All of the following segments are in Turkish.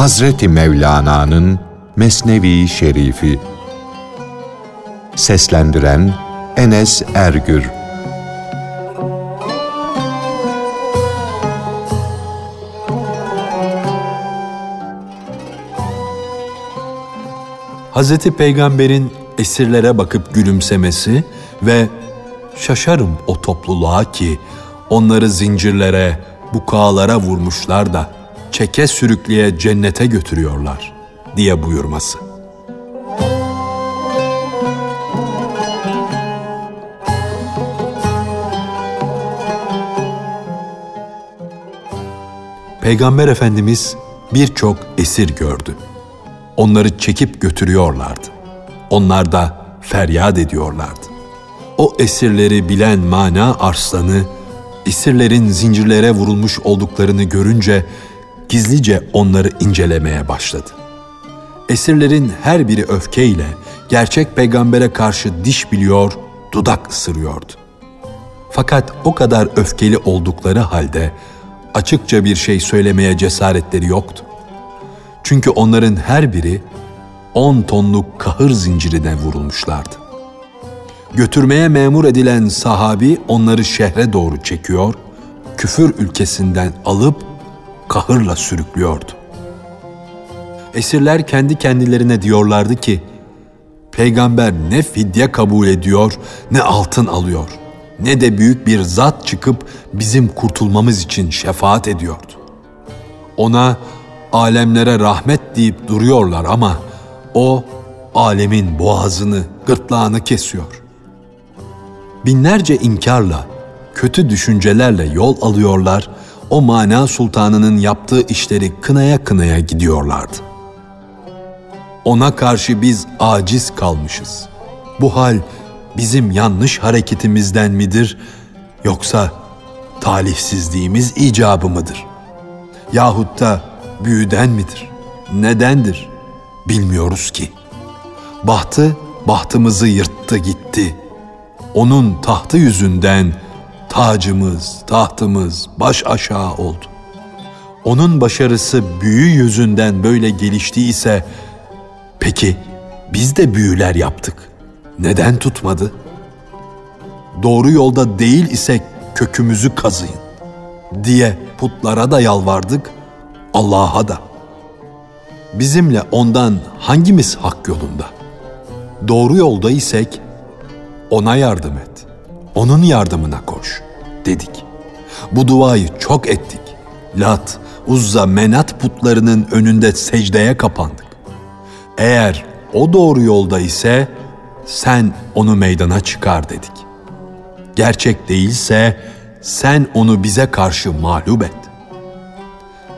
Hazreti Mevlana'nın Mesnevi Şerifi. Seslendiren Enes Ergür. Hazreti Peygamber'in esirlere bakıp gülümsemesi ve şaşarım o topluluğa ki onları zincirlere, bukağalara vurmuşlar da çeke sürükleye cennete götürüyorlar diye buyurması. Peygamber Efendimiz birçok esir gördü. Onları çekip götürüyorlardı. Onlar da feryat ediyorlardı. O esirleri bilen mana arslanı, esirlerin zincirlere vurulmuş olduklarını görünce gizlice onları incelemeye başladı. Esirlerin her biri öfkeyle gerçek peygambere karşı diş biliyor, dudak ısırıyordu. Fakat o kadar öfkeli oldukları halde açıkça bir şey söylemeye cesaretleri yoktu. Çünkü onların her biri on tonluk kahır zincirine vurulmuşlardı. Götürmeye memur edilen sahabi onları şehre doğru çekiyor, küfür ülkesinden alıp kahırla sürüklüyordu. Esirler kendi kendilerine diyorlardı ki, Peygamber ne fidye kabul ediyor, ne altın alıyor, ne de büyük bir zat çıkıp bizim kurtulmamız için şefaat ediyordu. Ona alemlere rahmet deyip duruyorlar ama o alemin boğazını, gırtlağını kesiyor. Binlerce inkarla, kötü düşüncelerle yol alıyorlar, o mana sultanının yaptığı işleri kınaya kınaya gidiyorlardı. Ona karşı biz aciz kalmışız. Bu hal bizim yanlış hareketimizden midir yoksa talihsizliğimiz icabı mıdır? Yahut da büyüden midir? Nedendir? Bilmiyoruz ki. Bahtı bahtımızı yırttı gitti. Onun tahtı yüzünden tacımız, tahtımız baş aşağı oldu. Onun başarısı büyü yüzünden böyle geliştiyse peki biz de büyüler yaptık. Neden tutmadı? Doğru yolda değil isek kökümüzü kazıyın diye putlara da yalvardık, Allah'a da. Bizimle ondan hangimiz hak yolunda? Doğru yolda isek ona yardım et. Onun yardımına koş dedik. Bu duayı çok ettik. Lat, Uzza, Menat putlarının önünde secdeye kapandık. Eğer o doğru yolda ise sen onu meydana çıkar dedik. Gerçek değilse sen onu bize karşı mağlup et.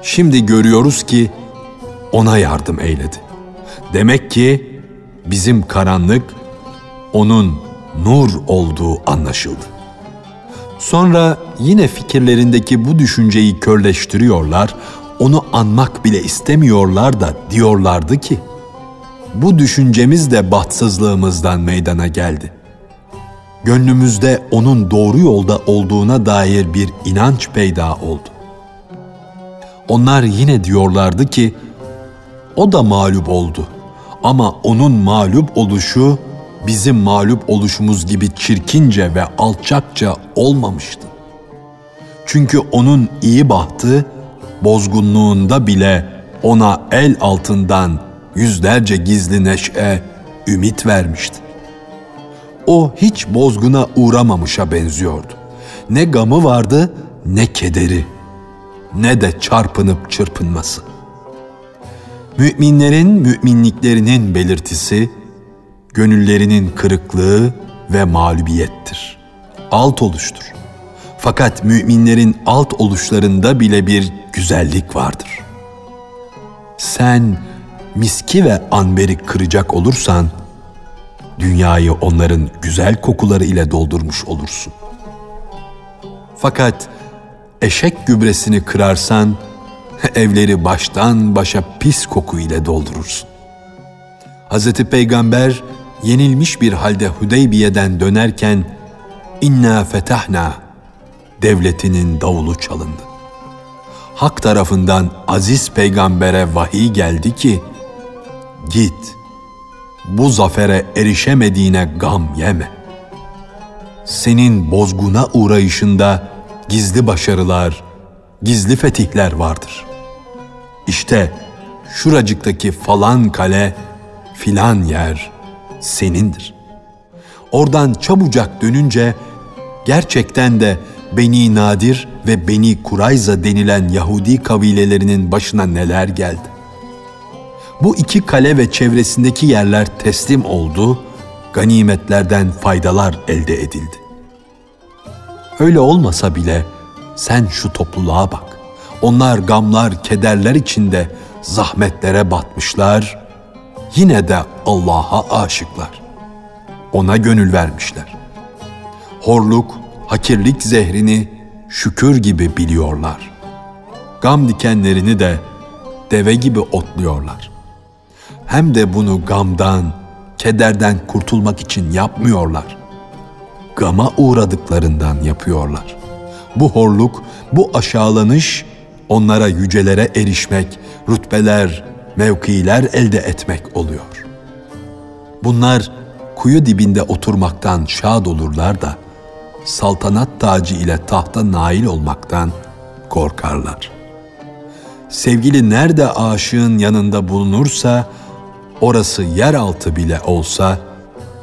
Şimdi görüyoruz ki ona yardım eyledi. Demek ki bizim karanlık onun nur olduğu anlaşıldı. Sonra yine fikirlerindeki bu düşünceyi körleştiriyorlar, onu anmak bile istemiyorlar da diyorlardı ki, bu düşüncemiz de bahtsızlığımızdan meydana geldi. Gönlümüzde onun doğru yolda olduğuna dair bir inanç peyda oldu. Onlar yine diyorlardı ki, o da mağlup oldu. Ama onun mağlup oluşu bizim mağlup oluşumuz gibi çirkince ve alçakça olmamıştı. Çünkü onun iyi bahtı bozgunluğunda bile ona el altından yüzlerce gizli neşe, ümit vermişti. O hiç bozguna uğramamışa benziyordu. Ne gamı vardı ne kederi, ne de çarpınıp çırpınması. Müminlerin müminliklerinin belirtisi, gönüllerinin kırıklığı ve mağlubiyettir. Alt oluştur. Fakat müminlerin alt oluşlarında bile bir güzellik vardır. Sen miski ve anberi kıracak olursan, dünyayı onların güzel kokuları ile doldurmuş olursun. Fakat eşek gübresini kırarsan, evleri baştan başa pis koku ile doldurursun. Hz. Peygamber yenilmiş bir halde Hudeybiye'den dönerken inna fetahna devletinin davulu çalındı. Hak tarafından aziz peygambere vahiy geldi ki, git, bu zafere erişemediğine gam yeme. Senin bozguna uğrayışında gizli başarılar, gizli fetihler vardır. İşte şuracıktaki falan kale, filan yer senindir. Oradan çabucak dönünce gerçekten de Beni Nadir ve Beni Kurayza denilen Yahudi kabilelerinin başına neler geldi. Bu iki kale ve çevresindeki yerler teslim oldu, ganimetlerden faydalar elde edildi. Öyle olmasa bile sen şu topluluğa bak. Onlar gamlar, kederler içinde zahmetlere batmışlar, yine de Allah'a aşıklar. Ona gönül vermişler. Horluk, hakirlik zehrini şükür gibi biliyorlar. Gam dikenlerini de deve gibi otluyorlar. Hem de bunu gamdan, kederden kurtulmak için yapmıyorlar. Gama uğradıklarından yapıyorlar. Bu horluk, bu aşağılanış onlara yücelere erişmek, rütbeler, mevkiler elde etmek oluyor. Bunlar kuyu dibinde oturmaktan şad olurlar da saltanat tacı ile tahta nail olmaktan korkarlar. Sevgili nerede aşığın yanında bulunursa, orası yeraltı bile olsa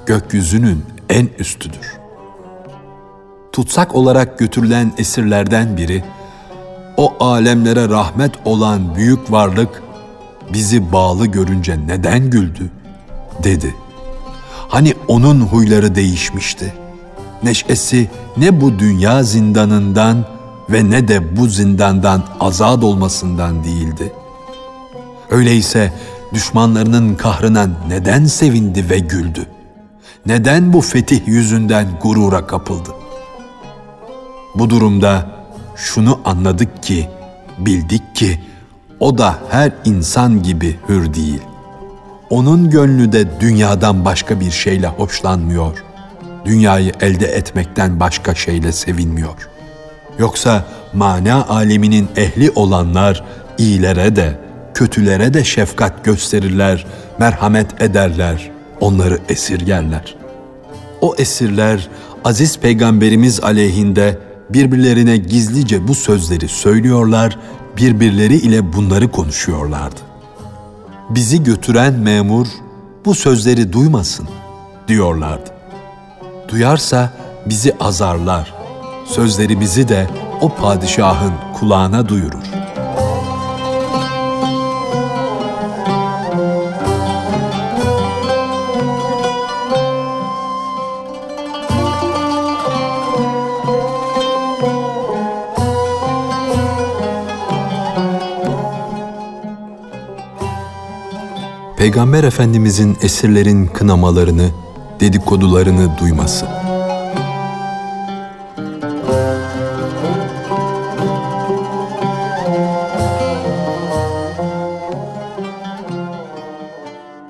gökyüzünün en üstüdür. Tutsak olarak götürülen esirlerden biri, o alemlere rahmet olan büyük varlık bizi bağlı görünce neden güldü? dedi. Hani onun huyları değişmişti. Neşesi ne bu dünya zindanından ve ne de bu zindandan azad olmasından değildi. Öyleyse düşmanlarının kahrına neden sevindi ve güldü? Neden bu fetih yüzünden gurura kapıldı? Bu durumda şunu anladık ki, bildik ki o da her insan gibi hür değil. Onun gönlü de dünyadan başka bir şeyle hoşlanmıyor. Dünyayı elde etmekten başka şeyle sevinmiyor. Yoksa mana aleminin ehli olanlar iyilere de kötülere de şefkat gösterirler, merhamet ederler, onları esirgerler. O esirler aziz peygamberimiz aleyhinde birbirlerine gizlice bu sözleri söylüyorlar, birbirleri ile bunları konuşuyorlardı. Bizi götüren memur bu sözleri duymasın diyorlardı. Duyarsa bizi azarlar, sözlerimizi de o padişahın kulağına duyurur. Peygamber Efendimizin esirlerin kınamalarını, dedikodularını duyması.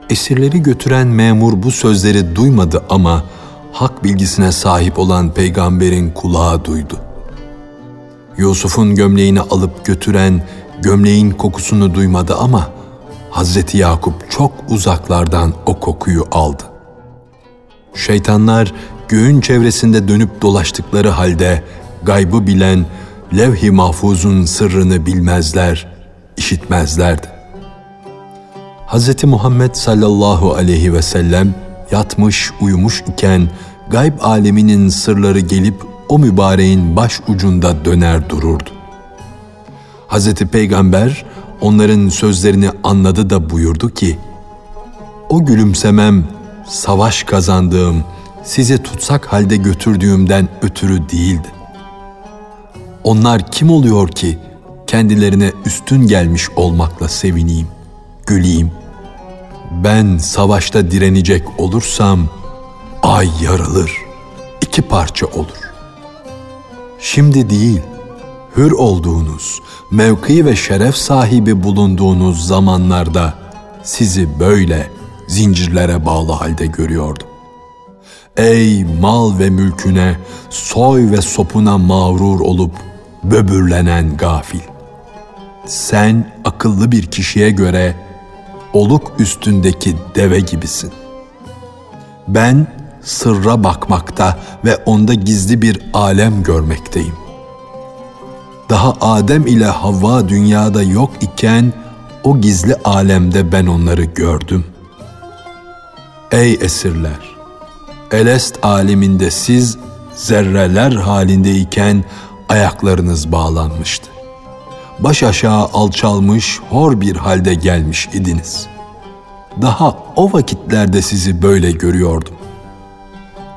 Esirleri götüren memur bu sözleri duymadı ama hak bilgisine sahip olan peygamberin kulağı duydu. Yusuf'un gömleğini alıp götüren gömleğin kokusunu duymadı ama Hazreti Yakup çok uzaklardan o kokuyu aldı. Şeytanlar göğün çevresinde dönüp dolaştıkları halde gaybı bilen levh-i mahfuzun sırrını bilmezler, işitmezlerdi. Hz. Muhammed sallallahu aleyhi ve sellem yatmış uyumuş iken gayb aleminin sırları gelip o mübareğin baş ucunda döner dururdu. Hz. Peygamber onların sözlerini anladı da buyurdu ki, o gülümsemem savaş kazandığım, sizi tutsak halde götürdüğümden ötürü değildi. Onlar kim oluyor ki kendilerine üstün gelmiş olmakla sevineyim, güleyim? Ben savaşta direnecek olursam ay yarılır, iki parça olur. Şimdi değil, hür olduğunuz, mevki ve şeref sahibi bulunduğunuz zamanlarda sizi böyle zincirlere bağlı halde görüyordum. Ey mal ve mülküne, soy ve sopuna mağrur olup böbürlenen gafil. Sen akıllı bir kişiye göre oluk üstündeki deve gibisin. Ben sırra bakmakta ve onda gizli bir alem görmekteyim. Daha Adem ile Havva dünyada yok iken o gizli alemde ben onları gördüm. Ey esirler! Elest aleminde siz zerreler halindeyken ayaklarınız bağlanmıştı. Baş aşağı alçalmış, hor bir halde gelmiş idiniz. Daha o vakitlerde sizi böyle görüyordum.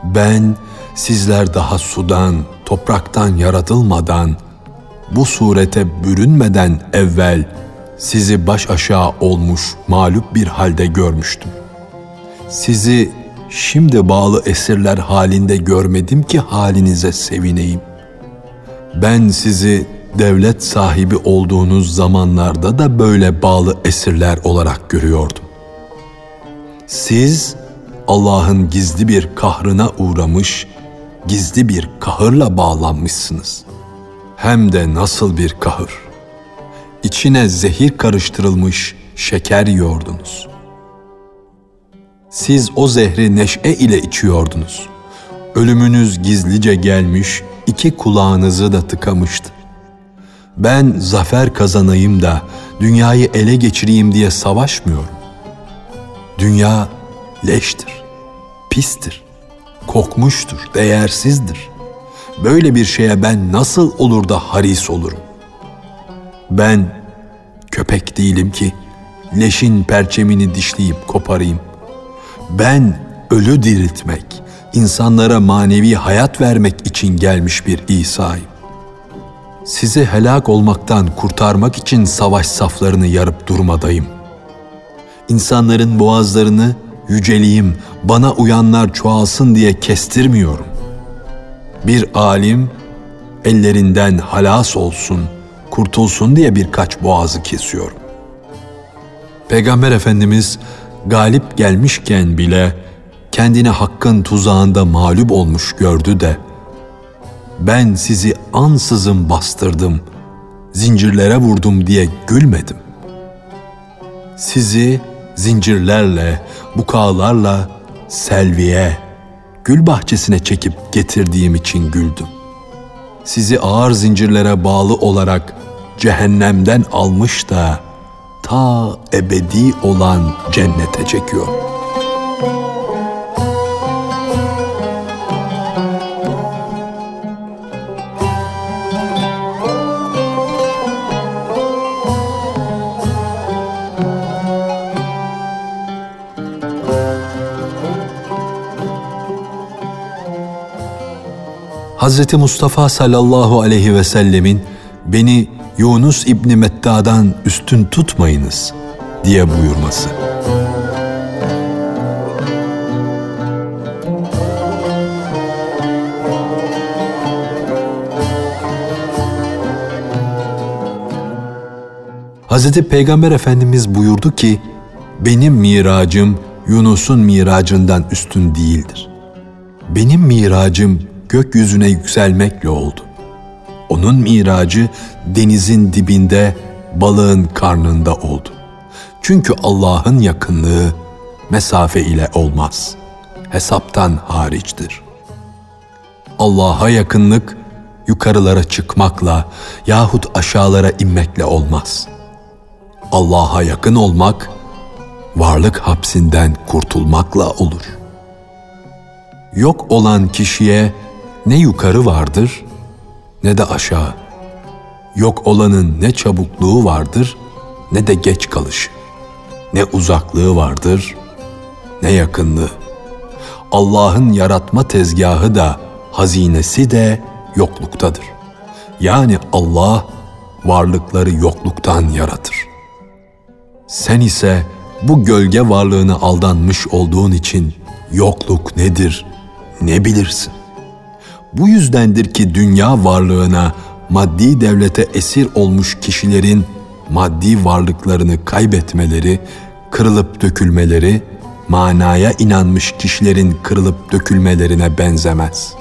Ben sizler daha sudan, topraktan yaratılmadan, bu surete bürünmeden evvel sizi baş aşağı olmuş mağlup bir halde görmüştüm. Sizi şimdi bağlı esirler halinde görmedim ki halinize sevineyim. Ben sizi devlet sahibi olduğunuz zamanlarda da böyle bağlı esirler olarak görüyordum. Siz Allah'ın gizli bir kahrına uğramış, gizli bir kahırla bağlanmışsınız. Hem de nasıl bir kahır. İçine zehir karıştırılmış şeker yiyordunuz. Siz o zehri neşe ile içiyordunuz. Ölümünüz gizlice gelmiş, iki kulağınızı da tıkamıştı. Ben zafer kazanayım da dünyayı ele geçireyim diye savaşmıyorum. Dünya leştir, pistir, kokmuştur, değersizdir. Böyle bir şeye ben nasıl olur da haris olurum? Ben köpek değilim ki leşin perçemini dişleyip koparayım. Ben ölü diriltmek, insanlara manevi hayat vermek için gelmiş bir İsa'yım. Sizi helak olmaktan kurtarmak için savaş saflarını yarıp durmadayım. İnsanların boğazlarını yüceleyim, bana uyanlar çoğalsın diye kestirmiyorum. Bir alim ellerinden halas olsun, kurtulsun diye birkaç boğazı kesiyorum. Peygamber Efendimiz galip gelmişken bile kendini hakkın tuzağında mağlup olmuş gördü de ben sizi ansızın bastırdım, zincirlere vurdum diye gülmedim. Sizi zincirlerle, bukağlarla selviye, gül bahçesine çekip getirdiğim için güldüm. Sizi ağır zincirlere bağlı olarak cehennemden almış da ta ebedi olan cennete çekiyor.'' Hz. Mustafa sallallahu aleyhi ve sellemin beni Yunus İbni Metta'dan üstün tutmayınız diye buyurması. Hz. Peygamber Efendimiz buyurdu ki, benim miracım Yunus'un miracından üstün değildir. Benim miracım gökyüzüne yükselmekle oldu. Onun miracı denizin dibinde balığın karnında oldu. Çünkü Allah'ın yakınlığı mesafe ile olmaz. Hesaptan hariçtir. Allah'a yakınlık yukarılara çıkmakla yahut aşağılara inmekle olmaz. Allah'a yakın olmak varlık hapsinden kurtulmakla olur. Yok olan kişiye ne yukarı vardır ne de aşağı. Yok olanın ne çabukluğu vardır ne de geç kalışı. Ne uzaklığı vardır ne yakınlığı. Allah'ın yaratma tezgahı da hazinesi de yokluktadır. Yani Allah varlıkları yokluktan yaratır. Sen ise bu gölge varlığını aldanmış olduğun için yokluk nedir ne bilirsin. Bu yüzdendir ki dünya varlığına maddi devlete esir olmuş kişilerin maddi varlıklarını kaybetmeleri, kırılıp dökülmeleri, manaya inanmış kişilerin kırılıp dökülmelerine benzemez.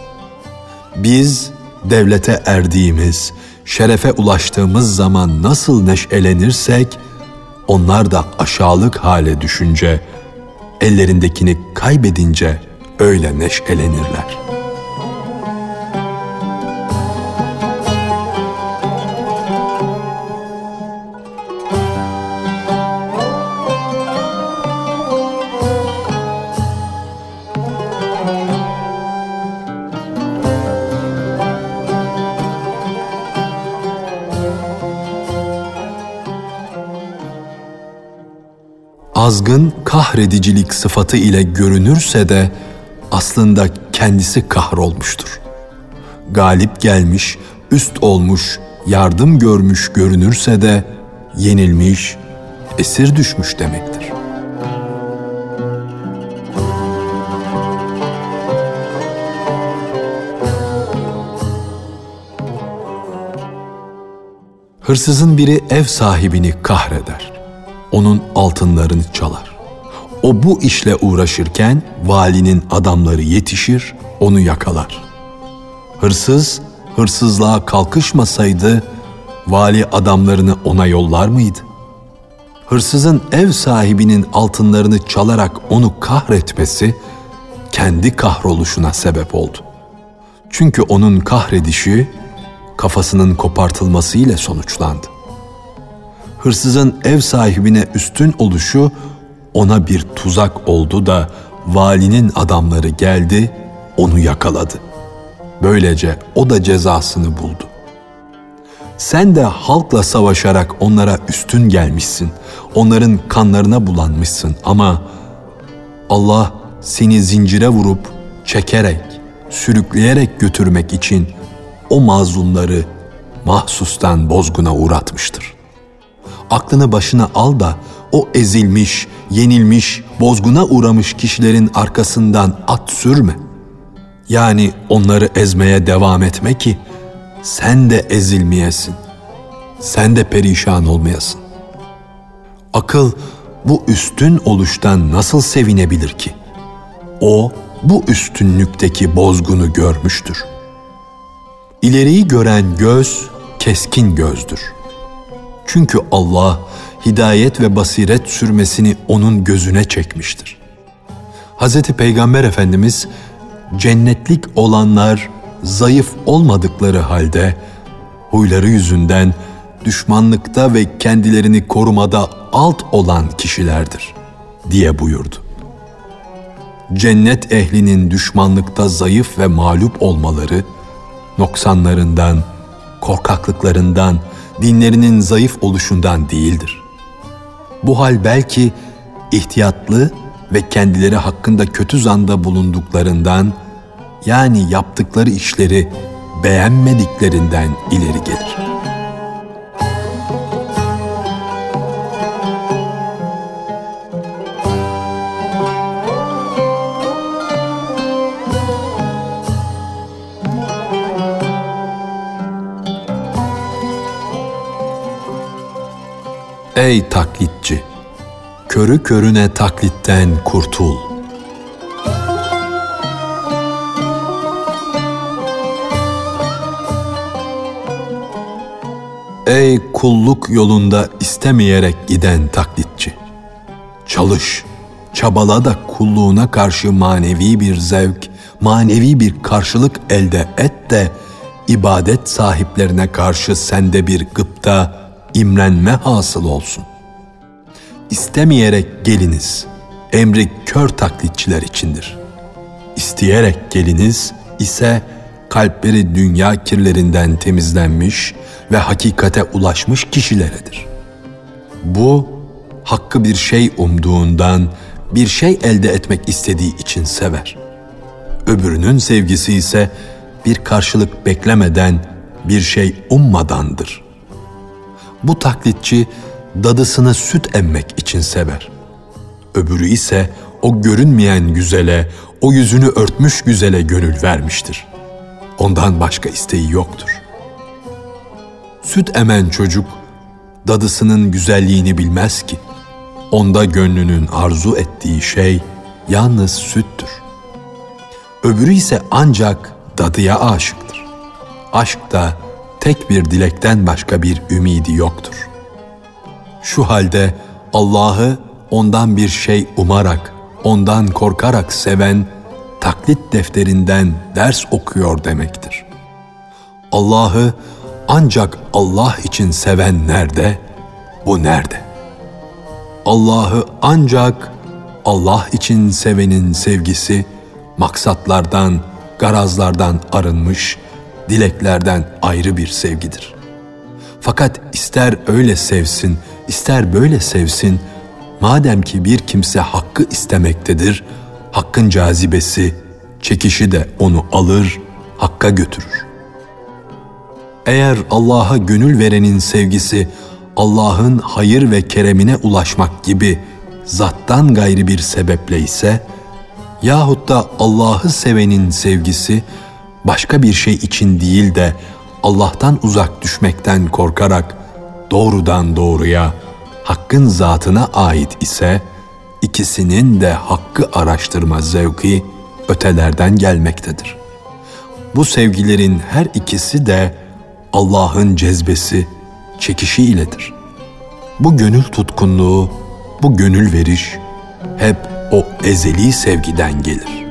Biz devlete erdiğimiz, şerefe ulaştığımız zaman nasıl neşelenirsek, onlar da aşağılık hale düşünce, ellerindekini kaybedince öyle neşelenirler.'' Kahredicilik sıfatı ile görünürse de aslında kendisi kahrolmuştur. Galip gelmiş, üst olmuş, yardım görmüş görünürse de yenilmiş, esir düşmüş demektir. Hırsızın biri ev sahibini kahreder onun altınlarını çalar. O bu işle uğraşırken valinin adamları yetişir, onu yakalar. Hırsız, hırsızlığa kalkışmasaydı vali adamlarını ona yollar mıydı? Hırsızın ev sahibinin altınlarını çalarak onu kahretmesi kendi kahroluşuna sebep oldu. Çünkü onun kahredişi kafasının kopartılması ile sonuçlandı hırsızın ev sahibine üstün oluşu ona bir tuzak oldu da valinin adamları geldi, onu yakaladı. Böylece o da cezasını buldu. Sen de halkla savaşarak onlara üstün gelmişsin. Onların kanlarına bulanmışsın ama Allah seni zincire vurup çekerek, sürükleyerek götürmek için o mazlumları mahsustan bozguna uğratmıştır.'' aklını başına al da o ezilmiş, yenilmiş, bozguna uğramış kişilerin arkasından at sürme. Yani onları ezmeye devam etme ki sen de ezilmeyesin. Sen de perişan olmayasın. Akıl bu üstün oluştan nasıl sevinebilir ki? O bu üstünlükteki bozgunu görmüştür. İleriyi gören göz keskin gözdür.'' Çünkü Allah hidayet ve basiret sürmesini onun gözüne çekmiştir. Hz. Peygamber Efendimiz cennetlik olanlar zayıf olmadıkları halde huyları yüzünden düşmanlıkta ve kendilerini korumada alt olan kişilerdir diye buyurdu. Cennet ehlinin düşmanlıkta zayıf ve mağlup olmaları noksanlarından, korkaklıklarından dinlerinin zayıf oluşundan değildir. Bu hal belki ihtiyatlı ve kendileri hakkında kötü zanda bulunduklarından yani yaptıkları işleri beğenmediklerinden ileri gelir.'' Ey taklitçi! Körü körüne taklitten kurtul. Ey kulluk yolunda istemeyerek giden taklitçi! Çalış, çabala da kulluğuna karşı manevi bir zevk, manevi bir karşılık elde et de ibadet sahiplerine karşı sende bir gıpta, imrenme hasıl olsun. İstemeyerek geliniz, emri kör taklitçiler içindir. İsteyerek geliniz ise kalpleri dünya kirlerinden temizlenmiş ve hakikate ulaşmış kişileredir. Bu, hakkı bir şey umduğundan, bir şey elde etmek istediği için sever. Öbürünün sevgisi ise bir karşılık beklemeden, bir şey ummadandır.'' Bu taklitçi dadısını süt emmek için sever. Öbürü ise o görünmeyen güzele, o yüzünü örtmüş güzele gönül vermiştir. Ondan başka isteği yoktur. Süt emen çocuk dadısının güzelliğini bilmez ki. Onda gönlünün arzu ettiği şey yalnız süttür. Öbürü ise ancak dadıya aşıktır. Aşk da tek bir dilekten başka bir ümidi yoktur. Şu halde Allah'ı ondan bir şey umarak, ondan korkarak seven, taklit defterinden ders okuyor demektir. Allah'ı ancak Allah için seven nerede? Bu nerede? Allah'ı ancak Allah için sevenin sevgisi maksatlardan, garazlardan arınmış, dileklerden ayrı bir sevgidir. Fakat ister öyle sevsin, ister böyle sevsin, madem ki bir kimse hakkı istemektedir, hakkın cazibesi, çekişi de onu alır, hakka götürür. Eğer Allah'a gönül verenin sevgisi Allah'ın hayır ve keremine ulaşmak gibi zattan gayri bir sebeple ise yahut da Allah'ı sevenin sevgisi başka bir şey için değil de Allah'tan uzak düşmekten korkarak doğrudan doğruya hakkın zatına ait ise ikisinin de hakkı araştırma zevki ötelerden gelmektedir. Bu sevgilerin her ikisi de Allah'ın cezbesi, çekişi iledir. Bu gönül tutkunluğu, bu gönül veriş hep o ezeli sevgiden gelir.